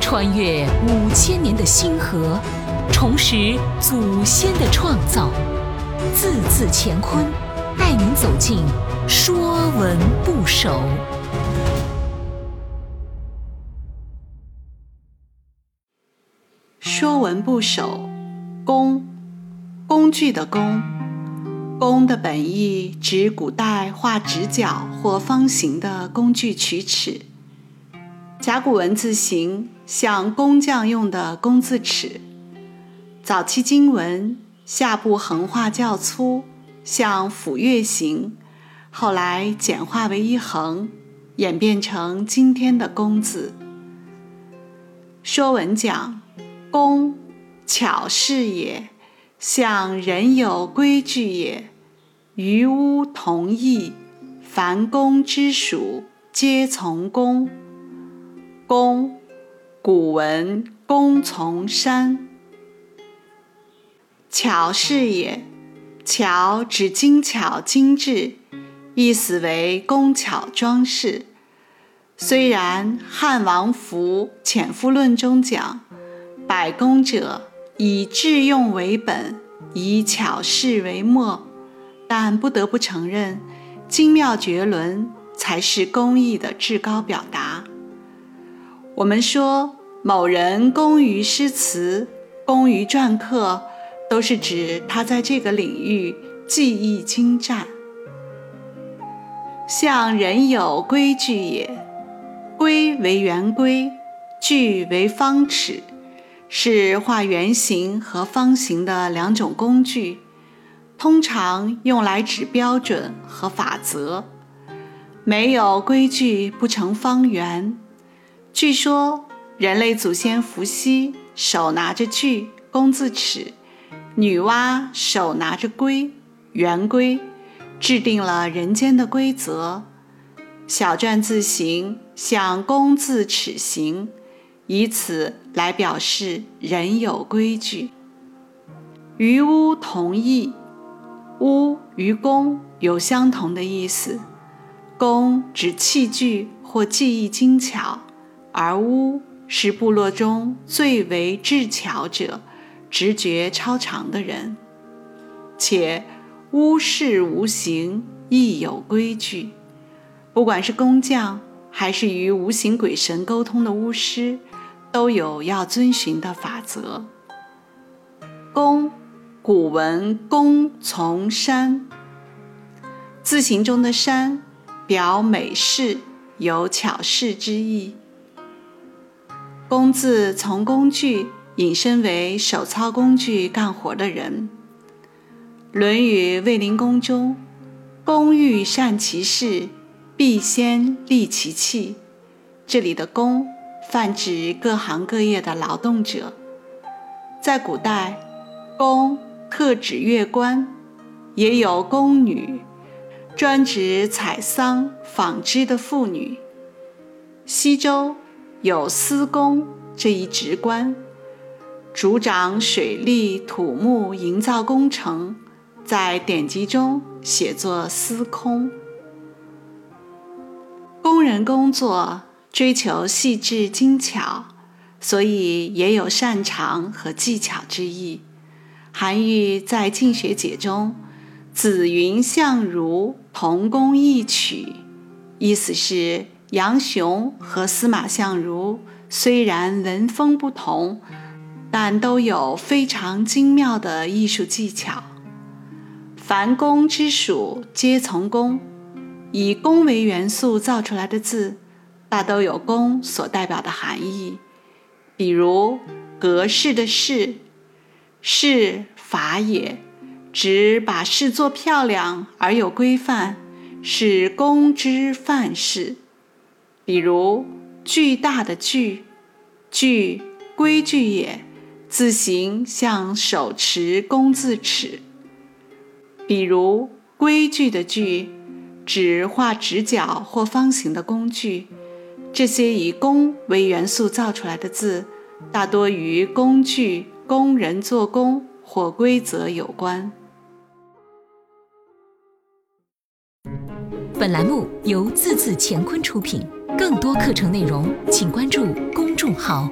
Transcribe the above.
穿越五千年的星河，重拾祖先的创造，字字乾坤，带您走进《说文不首》。《说文不首》工，工具的工。工的本意指古代画直角或方形的工具曲尺。甲骨文字形像工匠用的工字尺。早期经文下部横画较粗，像斧钺形，后来简化为一横，演变成今天的工字。《说文》讲。工，巧事也，象人有规矩也。于屋同义，凡工之属，皆从工。工，古文工从山。巧事也，巧指精巧精致，意思为工巧装饰。虽然汉王符《潜夫论》中讲。百工者，以致用为本，以巧事为末。但不得不承认，精妙绝伦才是工艺的至高表达。我们说某人工于诗词，工于篆刻，都是指他在这个领域技艺精湛。像人有规矩也，规为圆规，矩为方尺。是画圆形和方形的两种工具，通常用来指标准和法则。没有规矩不成方圆。据说人类祖先伏羲手拿着锯工字尺，女娲手拿着规圆规，制定了人间的规则。小篆字形像工字尺形。以此来表示人有规矩。于屋同义，屋与工有相同的意思。工指器具或技艺精巧，而巫是部落中最为智巧者、直觉超常的人。且巫事无形，亦有规矩。不管是工匠，还是与无形鬼神沟通的巫师。都有要遵循的法则。工，古文工从山，字形中的山表美事，有巧事之意。工字从工具引申为手操工具干活的人。《论语卫灵公》中，工欲善其事，必先利其器。这里的工。泛指各行各业的劳动者。在古代，工特指乐官，也有宫女，专指采桑纺织的妇女。西周有司工这一职官，主掌水利土木营造工程，在典籍中写作司空。工人工作。追求细致精巧，所以也有擅长和技巧之意。韩愈在《进学解》中，“子云相如，同工异曲”，意思是杨雄和司马相如虽然文风不同，但都有非常精妙的艺术技巧。凡工之属，皆从工。以工为元素造出来的字。大都有工所代表的含义，比如格式的式，式法也，指把事做漂亮而有规范，是工之范式。比如巨大的巨，巨规矩也，字形像手持工字尺。比如规矩的矩，指画直角或方形的工具。这些以工为元素造出来的字，大多与工具、工人做工或规则有关。本栏目由字字乾坤出品。更多课程内容，请关注公众号。